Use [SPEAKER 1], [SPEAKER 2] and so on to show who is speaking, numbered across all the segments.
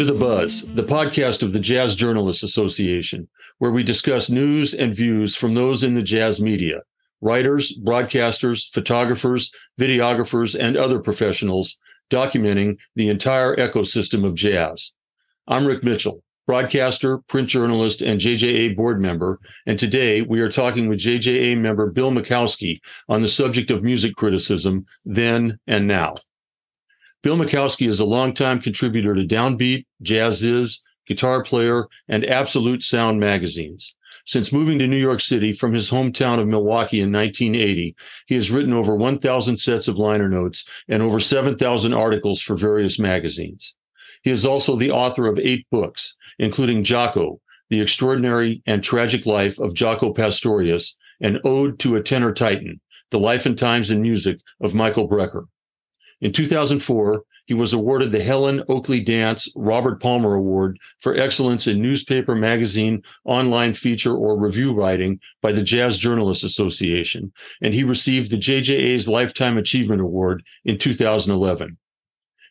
[SPEAKER 1] To The Buzz, the podcast of the Jazz Journalists Association, where we discuss news and views from those in the jazz media writers, broadcasters, photographers, videographers, and other professionals documenting the entire ecosystem of jazz. I'm Rick Mitchell, broadcaster, print journalist, and JJA board member. And today we are talking with JJA member Bill Milkowski on the subject of music criticism then and now. Bill Milkowski is a longtime contributor to Downbeat, Jazziz, Guitar Player, and Absolute Sound magazines. Since moving to New York City from his hometown of Milwaukee in 1980, he has written over 1,000 sets of liner notes and over 7,000 articles for various magazines. He is also the author of eight books, including Jaco, The Extraordinary and Tragic Life of Jaco Pastorius, and Ode to a Tenor Titan, The Life and Times and Music of Michael Brecker. In 2004, he was awarded the Helen Oakley Dance Robert Palmer Award for excellence in newspaper, magazine, online feature, or review writing by the Jazz Journalists Association, and he received the JJA's Lifetime Achievement Award in 2011.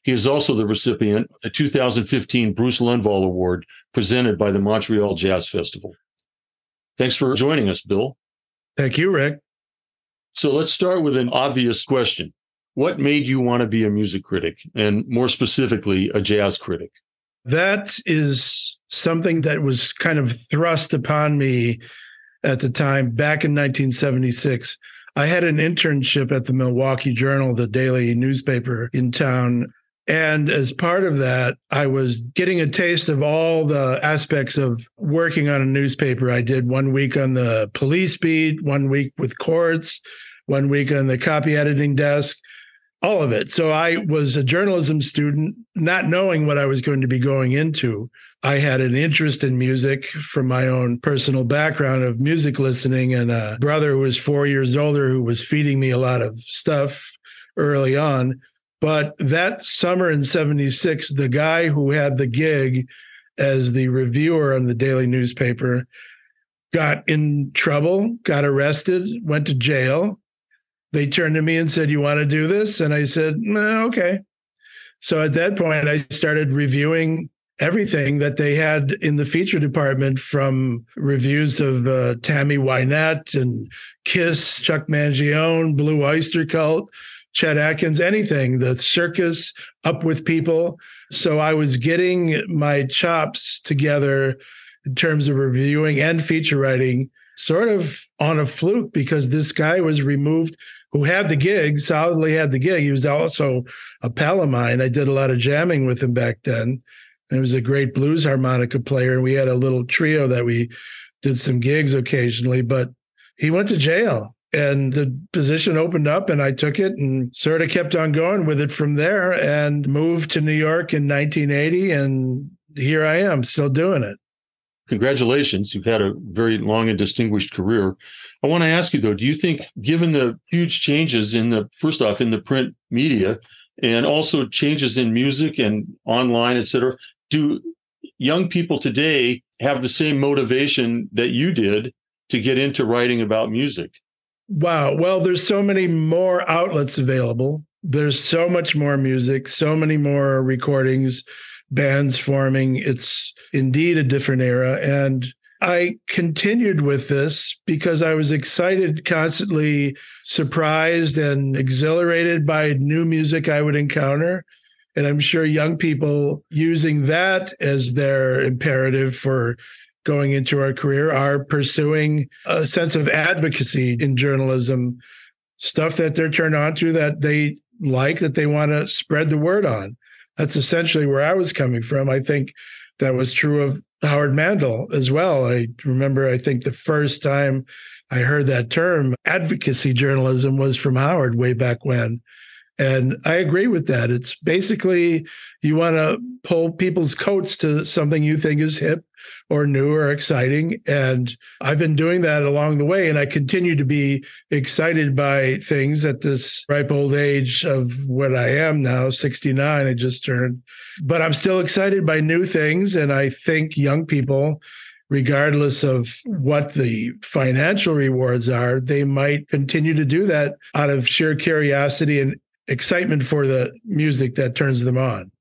[SPEAKER 1] He is also the recipient of the 2015 Bruce Lundvall Award presented by the Montreal Jazz Festival. Thanks for joining us, Bill.
[SPEAKER 2] Thank you, Rick.
[SPEAKER 1] So let's start with an obvious question what made you want to be a music critic and more specifically a jazz critic
[SPEAKER 2] that is something that was kind of thrust upon me at the time back in 1976 i had an internship at the milwaukee journal the daily newspaper in town and as part of that, I was getting a taste of all the aspects of working on a newspaper. I did one week on the police beat, one week with courts, one week on the copy editing desk all of it. So I was a journalism student, not knowing what I was going to be going into. I had an interest in music from my own personal background of music listening, and a brother who was four years older who was feeding me a lot of stuff early on. But that summer in 76, the guy who had the gig as the reviewer on the daily newspaper got in trouble, got arrested, went to jail they turned to me and said, You want to do this? And I said, Okay. So at that point, I started reviewing everything that they had in the feature department from reviews of uh, Tammy Wynette and Kiss, Chuck Mangione, Blue Oyster Cult, Chet Atkins, anything, the circus, up with people. So I was getting my chops together in terms of reviewing and feature writing sort of on a fluke because this guy was removed who had the gig, solidly had the gig. He was also a pal of mine. I did a lot of jamming with him back then. And he was a great blues harmonica player. And we had a little trio that we did some gigs occasionally, but he went to jail and the position opened up and I took it and sort of kept on going with it from there and moved to New York in 1980. And here I am still doing it.
[SPEAKER 1] Congratulations. You've had a very long and distinguished career. I want to ask you though, do you think given the huge changes in the first off in the print media and also changes in music and online, et cetera, do young people today have the same motivation that you did to get into writing about music?
[SPEAKER 2] Wow. Well, there's so many more outlets available. There's so much more music, so many more recordings, bands forming. It's indeed a different era. And I continued with this because I was excited, constantly surprised and exhilarated by new music I would encounter. And I'm sure young people using that as their imperative for going into our career are pursuing a sense of advocacy in journalism, stuff that they're turned on to that they like, that they want to spread the word on. That's essentially where I was coming from. I think that was true of Howard Mandel as well. I remember, I think the first time I heard that term, advocacy journalism, was from Howard way back when. And I agree with that. It's basically you want to pull people's coats to something you think is hip or new or exciting. And I've been doing that along the way. And I continue to be excited by things at this ripe old age of what I am now, 69. I just turned, but I'm still excited by new things. And I think young people, regardless of what the financial rewards are, they might continue to do that out of sheer curiosity and excitement for the music that turns them on.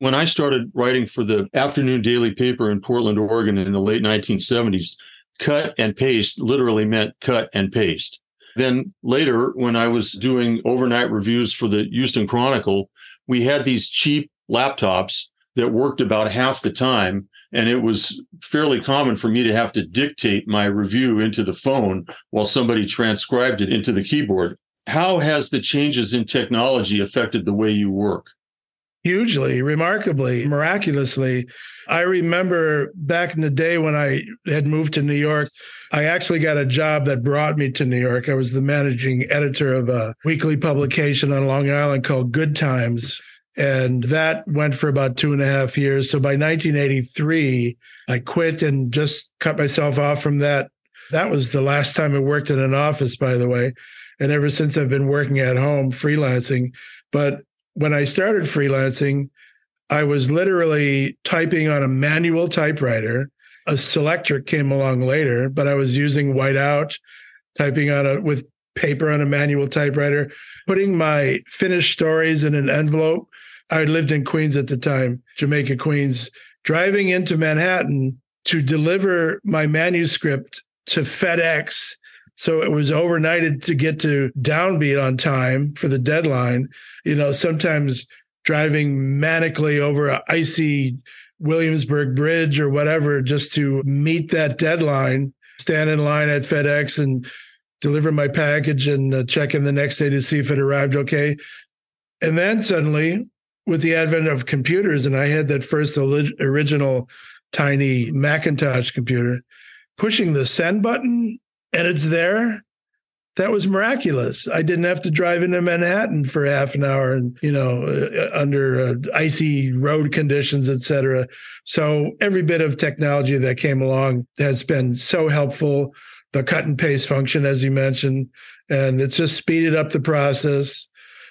[SPEAKER 1] When I started writing for the afternoon daily paper in Portland, Oregon in the late 1970s, cut and paste literally meant cut and paste. Then later, when I was doing overnight reviews for the Houston Chronicle, we had these cheap laptops that worked about half the time. And it was fairly common for me to have to dictate my review into the phone while somebody transcribed it into the keyboard. How has the changes in technology affected the way you work?
[SPEAKER 2] Hugely, remarkably, miraculously. I remember back in the day when I had moved to New York, I actually got a job that brought me to New York. I was the managing editor of a weekly publication on Long Island called Good Times. And that went for about two and a half years. So by 1983, I quit and just cut myself off from that. That was the last time I worked in an office, by the way. And ever since I've been working at home, freelancing. But when I started freelancing, I was literally typing on a manual typewriter. A Selectric came along later, but I was using whiteout, typing on a with paper on a manual typewriter, putting my finished stories in an envelope. I lived in Queens at the time, Jamaica, Queens, driving into Manhattan to deliver my manuscript to FedEx. So it was overnighted to get to downbeat on time for the deadline. You know, sometimes driving manically over a icy Williamsburg Bridge or whatever just to meet that deadline, stand in line at FedEx and deliver my package and uh, check in the next day to see if it arrived okay. And then suddenly, with the advent of computers, and I had that first original tiny Macintosh computer, pushing the send button and it's there that was miraculous. I didn't have to drive into Manhattan for half an hour and, you know, uh, under uh, icy road conditions, et cetera. So every bit of technology that came along has been so helpful. The cut and paste function, as you mentioned, and it's just speeded up the process.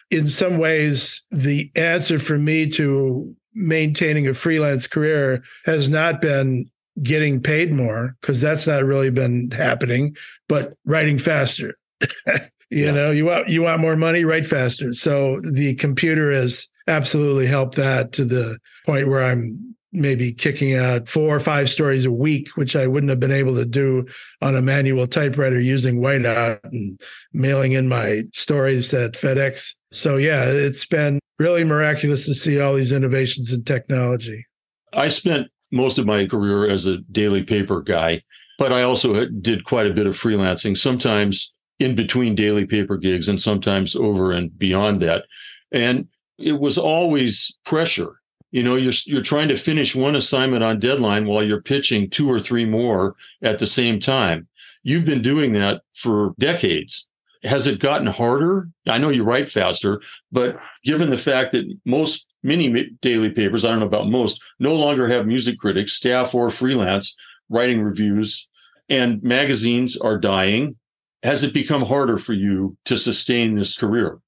[SPEAKER 2] In some ways, the answer for me to maintaining a freelance career has not been getting paid more because that's not really been happening, but writing faster you yeah. know, you want you want more money, write faster. So the computer has absolutely helped that to the point where I'm maybe kicking out four or five stories a week, which I wouldn't have been able to do on a manual typewriter using whiteout and mailing in my stories at FedEx. So yeah, it's been really miraculous to see all these innovations in technology.
[SPEAKER 1] I spent most of my career as a daily paper guy, but I also did quite a bit of freelancing. Sometimes in between daily paper gigs and sometimes over and beyond that. And it was always pressure. You know, you're you're trying to finish one assignment on deadline while you're pitching two or three more at the same time. You've been doing that for decades. Has it gotten harder? I know you write faster, but given the fact that most many daily papers, I don't know about most, no longer have music critics, staff or freelance writing reviews, and magazines are dying has it become harder for you to sustain this career?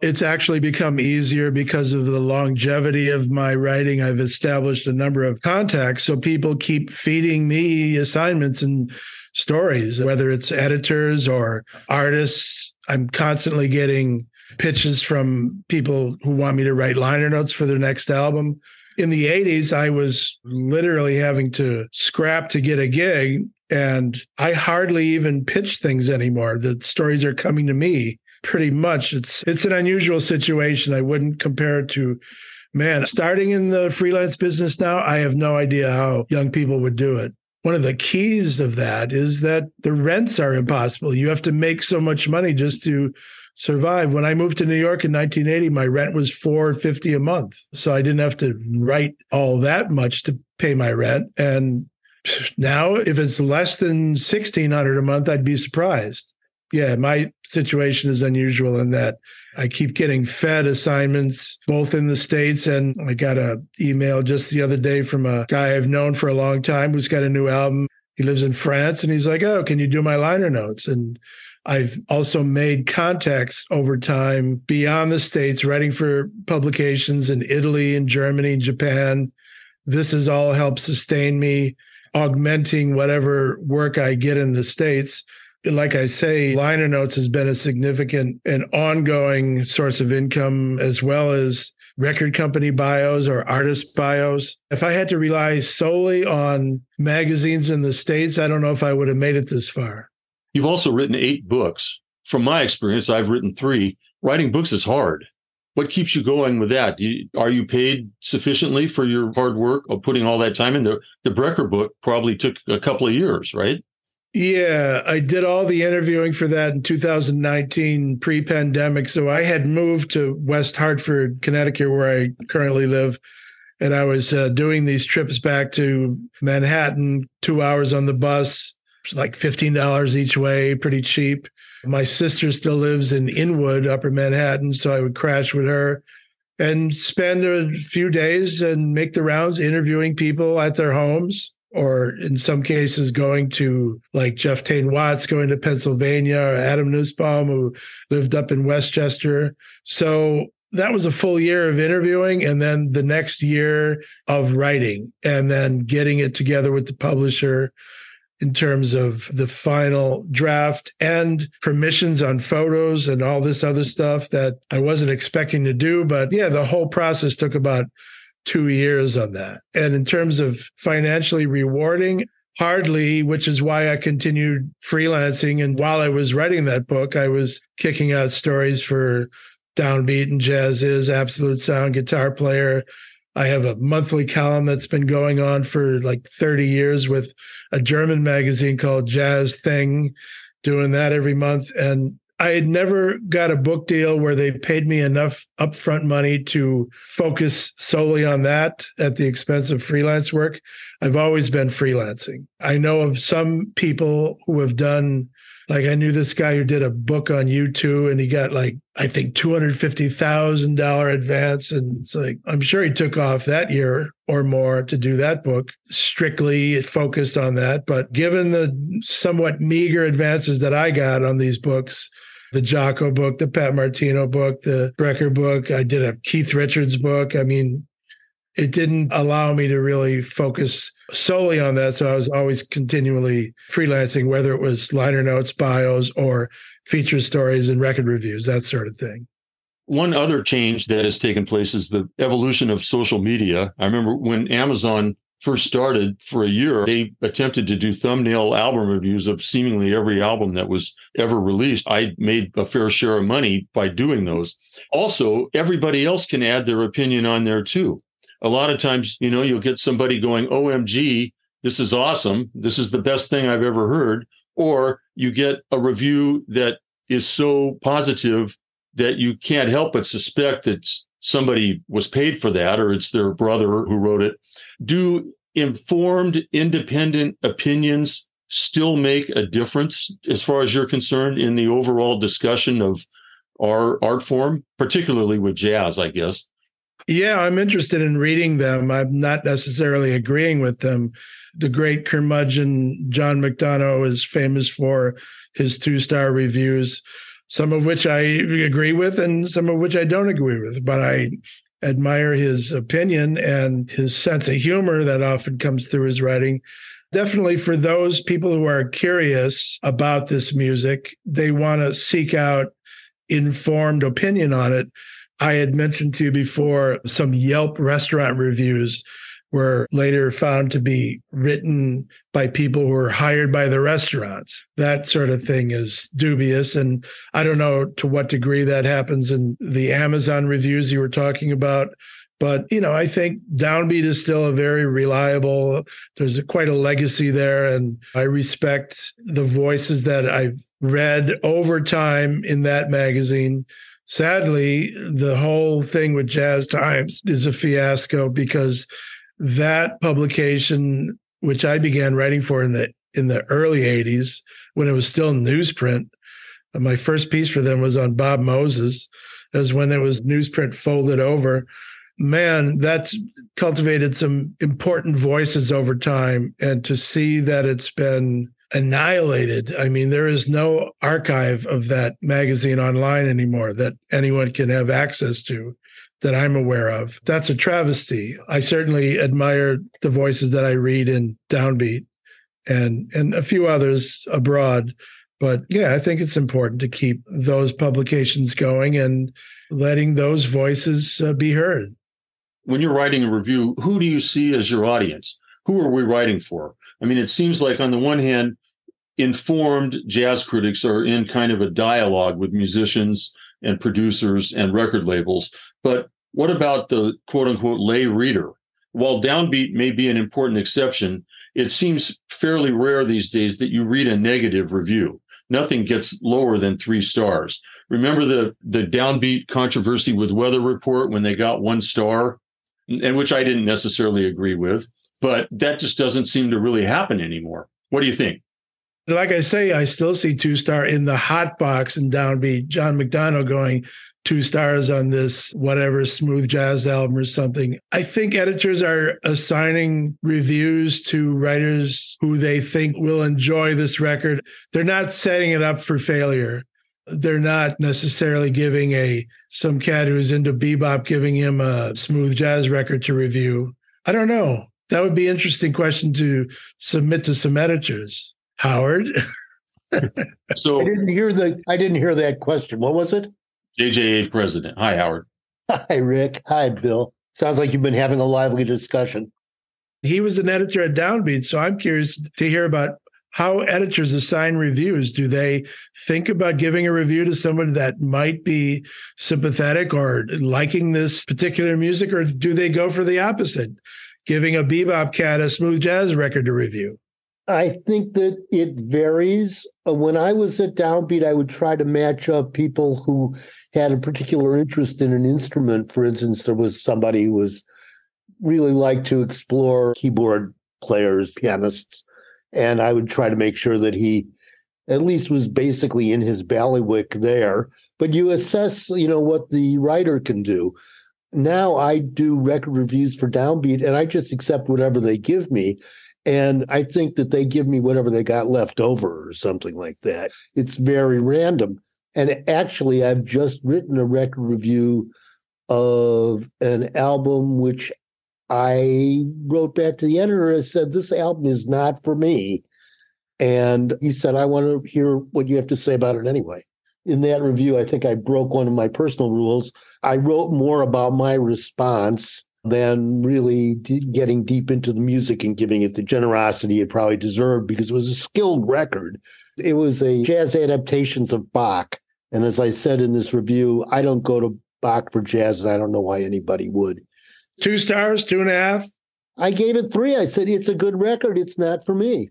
[SPEAKER 2] It's actually become easier because of the longevity of my writing. I've established a number of contacts. So people keep feeding me assignments and stories, whether it's editors or artists. I'm constantly getting pitches from people who want me to write liner notes for their next album. In the 80s, I was literally having to scrap to get a gig and I hardly even pitch things anymore. The stories are coming to me pretty much. It's it's an unusual situation. I wouldn't compare it to man, starting in the freelance business now, I have no idea how young people would do it. One of the keys of that is that the rents are impossible. You have to make so much money just to survive. When I moved to New York in 1980, my rent was 450 a month. So I didn't have to write all that much to pay my rent and now, if it's less than 1600 a month, I'd be surprised. Yeah, my situation is unusual in that I keep getting fed assignments both in the States and I got a email just the other day from a guy I've known for a long time who's got a new album. He lives in France and he's like, Oh, can you do my liner notes? And I've also made contacts over time beyond the States, writing for publications in Italy and Germany Japan. This has all helped sustain me augmenting whatever work I get in the States. Like I say, liner notes has been a significant and ongoing source of income, as well as record company bios or artist bios. If I had to rely solely on magazines in the States, I don't know if I would have made it this far.
[SPEAKER 1] You've also written eight books. From my experience, I've written three. Writing books is hard. What keeps you going with that? You, are you paid sufficiently for your hard work of putting all that time in? The, the Brecker book probably took a couple of years, right?
[SPEAKER 2] Yeah, I did all the interviewing for that in 2019 pre pandemic. So I had moved to West Hartford, Connecticut, where I currently live. And I was uh, doing these trips back to Manhattan, two hours on the bus, like $15 each way, pretty cheap. My sister still lives in Inwood, Upper Manhattan. So I would crash with her and spend a few days and make the rounds interviewing people at their homes or in some cases going to like Jeff Tain Watts going to Pennsylvania or Adam Nussbaum who lived up in Westchester. So that was a full year of interviewing and then the next year of writing and then getting it together with the publisher in terms of the final draft and permissions on photos and all this other stuff that I wasn't expecting to do. But yeah, the whole process took about two years on that. And in terms of financially rewarding, hardly, which is why I continued freelancing. And while I was writing that book, I was kicking out stories for Downbeat and Jazziz Absolute Sound Guitar Player. I have a monthly column that's been going on for like 30 years with a German magazine called Jazz Thing, doing that every month. And I had never got a book deal where they paid me enough upfront money to focus solely on that at the expense of freelance work. I've always been freelancing. I know of some people who have done like I knew this guy who did a book on U2 and he got like I think $250,000 advance and it's like I'm sure he took off that year or more to do that book. Strictly it focused on that, but given the somewhat meager advances that I got on these books, the Jaco book, the Pat Martino book, the Brecker book. I did a Keith Richards book. I mean, it didn't allow me to really focus solely on that. So I was always continually freelancing, whether it was liner notes, bios, or feature stories and record reviews, that sort of thing.
[SPEAKER 1] One other change that has taken place is the evolution of social media. I remember when Amazon first started for a year, they attempted to do thumbnail album reviews of seemingly every album that was ever released. I made a fair share of money by doing those. Also, everybody else can add their opinion on there too. A lot of times, you know, you'll get somebody going, OMG, this is awesome. This is the best thing I've ever heard. Or you get a review that is so positive that you can't help but suspect that somebody was paid for that or it's their brother who wrote it. Do informed, independent opinions still make a difference as far as you're concerned in the overall discussion of our art form, particularly with jazz, I guess?
[SPEAKER 2] Yeah, I'm interested in reading them. I'm not necessarily agreeing with them. The great curmudgeon John McDonough is famous for his two star reviews some of which I agree with and some of which I don't agree with. But I admire his opinion and his sense of humor that often comes through his writing. Definitely for those people who are curious about this music, they want to seek out informed opinion on it. I had mentioned to you before some Yelp restaurant reviews were later found to be written by people who were hired by the restaurants. That sort of thing is dubious. And I don't know to what degree that happens in the Amazon reviews you were talking about. But, you know, I think Downbeat is still a very reliable, there's a, quite a legacy there. And I respect the voices that I've read over time in that magazine. Sadly, the whole thing with Jazz Times is a fiasco because that publication, which I began writing for in the in the early 80s when it was still newsprint. Uh, my first piece for them was on Bob Moses, as when it was newsprint folded over. Man, that cultivated some important voices over time. And to see that it's been annihilated. I mean, there is no archive of that magazine online anymore that anyone can have access to that I'm aware of. That's a travesty. I certainly admire the voices that I read in Downbeat and and a few others abroad, But yeah, I think it's important to keep those publications going and letting those voices uh, be heard.
[SPEAKER 1] When you're writing a review, who do you see as your audience? Who are we writing for? I mean, it seems like on the one hand, informed jazz critics are in kind of a dialogue with musicians and producers and record labels. But what about the quote unquote lay reader? While downbeat may be an important exception, it seems fairly rare these days that you read a negative review. Nothing gets lower than three stars. Remember the the downbeat controversy with Weather Report when they got one star, and which I didn't necessarily agree with, but that just doesn't seem to really happen anymore. What do you think?
[SPEAKER 2] like I say, I still see two star in the hot box and downbeat. John McDonough going two stars on this whatever smooth jazz album or something. I think editors are assigning reviews to writers who they think will enjoy this record. They're not setting it up for failure. They're not necessarily giving a some cat who's into bebop giving him a smooth jazz record to review. I don't know. That would be an interesting question to submit to some editors. Howard.
[SPEAKER 1] so
[SPEAKER 3] I didn't hear the I didn't hear that question. What was it?
[SPEAKER 1] JJA president. Hi, Howard.
[SPEAKER 3] Hi, Rick. Hi, Bill. Sounds like you've been having a lively discussion.
[SPEAKER 2] He was an editor at Downbeat, so I'm curious to hear about how editors assign reviews. Do they think about giving a review to somebody that might be sympathetic or liking this particular music, or do they go for the opposite, giving a bebop cat a smooth jazz record to review?
[SPEAKER 3] I think that it varies. Uh, when I was at Downbeat, I would try to match up people who had a particular interest in an instrument. For instance, there was somebody who was really liked to explore keyboard players, pianists, and I would try to make sure that he at least was basically in his ballywick there. But you assess, you know, what the writer can do. Now I do record reviews for Downbeat and I just accept whatever they give me. And I think that they give me whatever they got left over or something like that. It's very random. And actually, I've just written a record review of an album which I wrote back to the editor and said, This album is not for me. And he said, I want to hear what you have to say about it anyway. In that review, I think I broke one of my personal rules. I wrote more about my response than really getting deep into the music and giving it the generosity it probably deserved because it was a skilled record. It was a jazz adaptations of Bach. And as I said in this review, I don't go to Bach for jazz, and I don't know why anybody would.
[SPEAKER 2] Two stars, two and a half.
[SPEAKER 3] I gave it three. I said it's a good record. It's not for me.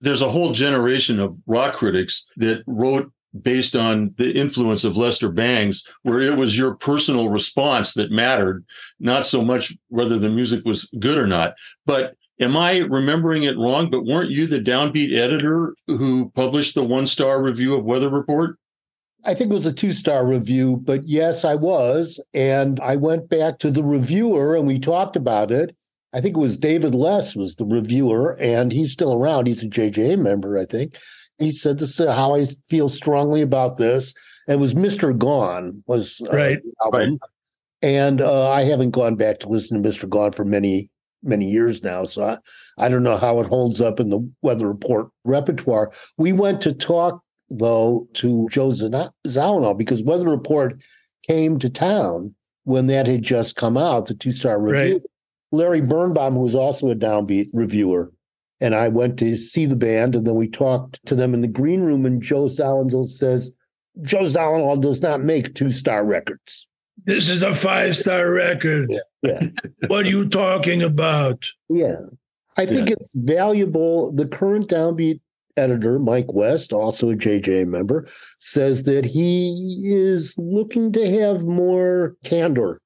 [SPEAKER 1] There's a whole generation of rock critics that wrote based on the influence of Lester Bangs, where it was your personal response that mattered, not so much whether the music was good or not. But am I remembering it wrong? But weren't you the downbeat editor who published the one star review of Weather Report?
[SPEAKER 3] I think it was a two star review, but yes, I was. And I went back to the reviewer and we talked about it. I think it was David Less was the reviewer, and he's still around. He's a JJ member, I think he said this is how I feel strongly about this. It was Mr. Gone was
[SPEAKER 2] uh, right.
[SPEAKER 3] album. Right. And uh, I haven't gone back to listen to Mr. Gone for many, many years now. So I, I don't know how it holds up in the Weather Report repertoire. We went to talk, though, to Joe Zawinul because Weather Report came to town when that had just come out, the two star review. Right. Larry Birnbaum, who was also a downbeat reviewer, and I went to see the band, and then we talked to them in the green room. And Joe Zawinul says, Joe Zawinul does not make two star records.
[SPEAKER 2] This is a five star record. Yeah. yeah. what are you talking about?
[SPEAKER 3] Yeah. I think yeah. it's valuable. The current downbeat editor, Mike West, also a JJ member, says that he is looking to have more candor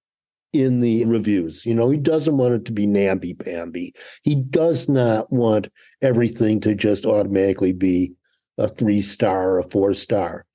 [SPEAKER 3] in the reviews. You know, he doesn't want it to be namby pamby. He does not want everything to just automatically be a three star or a four star.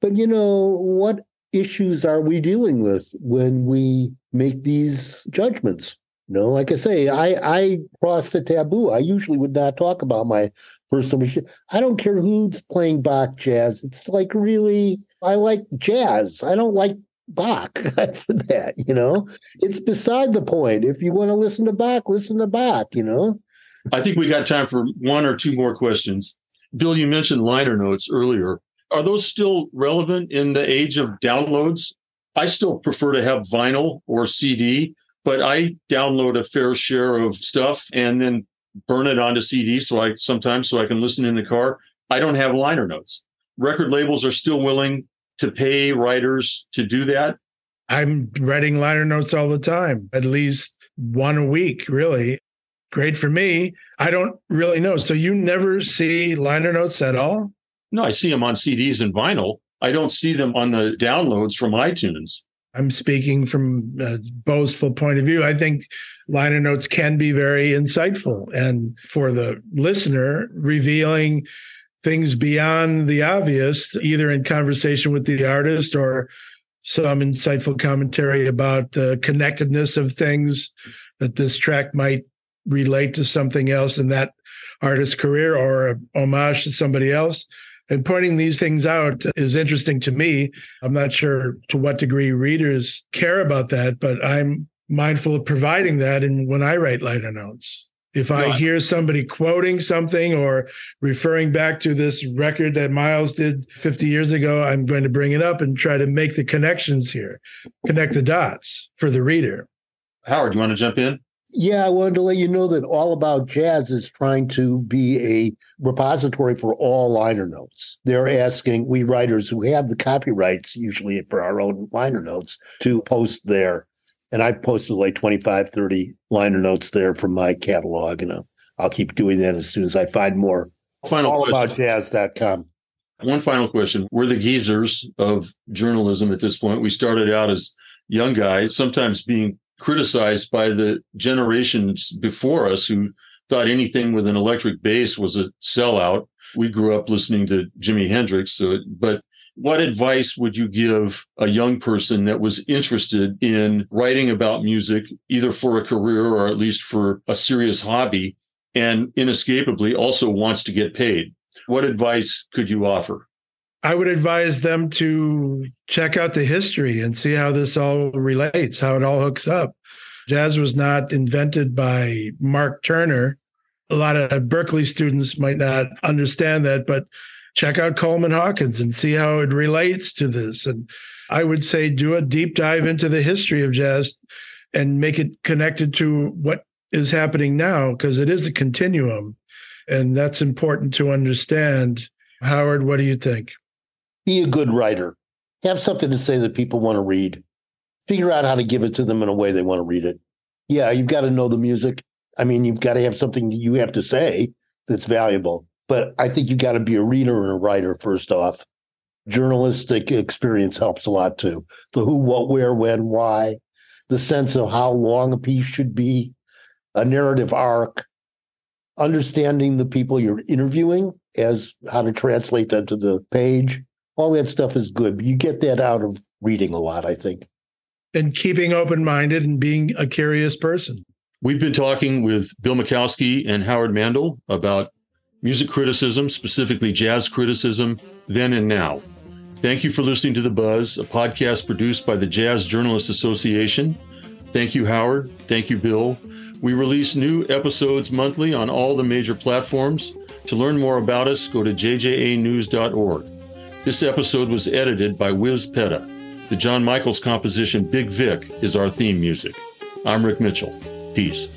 [SPEAKER 3] But, you know, what issues are we dealing with when we make these judgments? You know, like I say, I I crossed the taboo. I usually would not talk about my personal machine. I don't care who's playing Bach jazz. It's like really, I like jazz. I don't like Bach for that, you know? It's beside the point. If you want to listen to Bach, listen to Bach, you know?
[SPEAKER 1] I think we got time for one or two more questions. Bill, you mentioned liner notes earlier. Are those still relevant in the age of downloads? I still prefer to have vinyl or CD, but I download a fair share of stuff and then burn it onto CD so I sometimes so I can listen in the car. I don't have liner notes. Record labels are still willing to pay writers to do that.
[SPEAKER 2] I'm writing liner notes all the time, at least one a week, really. Great for me. I don't really know. So you never see liner notes at all?
[SPEAKER 1] No, I see them on CDs and vinyl. I don't see them on the downloads from iTunes.
[SPEAKER 2] I'm speaking from a boastful point of view. I think liner notes can be very insightful and for the listener, revealing things beyond the obvious, either in conversation with the artist or some insightful commentary about the connectedness of things that this track might relate to something else in that artist's career or a homage to somebody else. And pointing these things out is interesting to me. I'm not sure to what degree readers care about that, but I'm mindful of providing that in when I write liner notes. If I hear somebody quoting something or referring back to this record that Miles did 50 years ago, I'm going to bring it up and try to make the connections here, connect the dots for the reader.
[SPEAKER 1] Howard, you want to jump in?
[SPEAKER 3] Yeah, I wanted to let you know that All About Jazz is trying to be a repository for all liner notes. They're asking we writers who have the copyrights, usually for our own liner notes, to post there. And I posted like 25, 30 liner notes there from my catalog. And I'll, I'll keep doing that as soon as I find more.
[SPEAKER 1] Final
[SPEAKER 3] Allaboutjazz.com.
[SPEAKER 1] One final question. We're the geezers of journalism at this point. We started out as young guys, sometimes being criticized by the generations before us who thought anything with an electric bass was a sellout. We grew up listening to Jimi Hendrix. So, but what advice would you give a young person that was interested in writing about music, either for a career or at least for a serious hobby, and inescapably also wants to get paid? What advice could you offer?
[SPEAKER 2] I would advise them to check out the history and see how this all relates, how it all hooks up. Jazz was not invented by Mark Turner. A lot of Berklee students might not understand that, but check out Coleman Hawkins and see how it relates to this. And I would say do a deep dive into the history of jazz and make it connected to what is happening now, because it is a continuum. And that's important to understand. Howard, what do you think?
[SPEAKER 3] Be a good writer. Have something to say that people want to read. Figure out how to give it to them in a way they want to read it. Yeah, you've got to know the music. I mean, you've got to have something you have to say that's valuable but I think you got to be a reader and a writer first off. Journalistic experience helps a lot too. The who, what, where, when, why, the sense of how long a piece should be, a narrative arc, understanding the people you're interviewing as how to translate them to the page. All that stuff is good. You get that out of reading a lot, I think.
[SPEAKER 2] And keeping open minded and being a curious person.
[SPEAKER 1] We've been talking with Bill Milkowski and Howard Mandel about music criticism, specifically jazz criticism, then and now. Thank you for listening to The Buzz, a podcast produced by the Jazz Journalists Association. Thank you, Howard. Thank you, Bill. We release new episodes monthly on all the major platforms. To learn more about us, go to jjanews.org. This episode was edited by Wiz Petta. The John Michaels composition Big Vic is our theme music. I'm Rick Mitchell. Peace.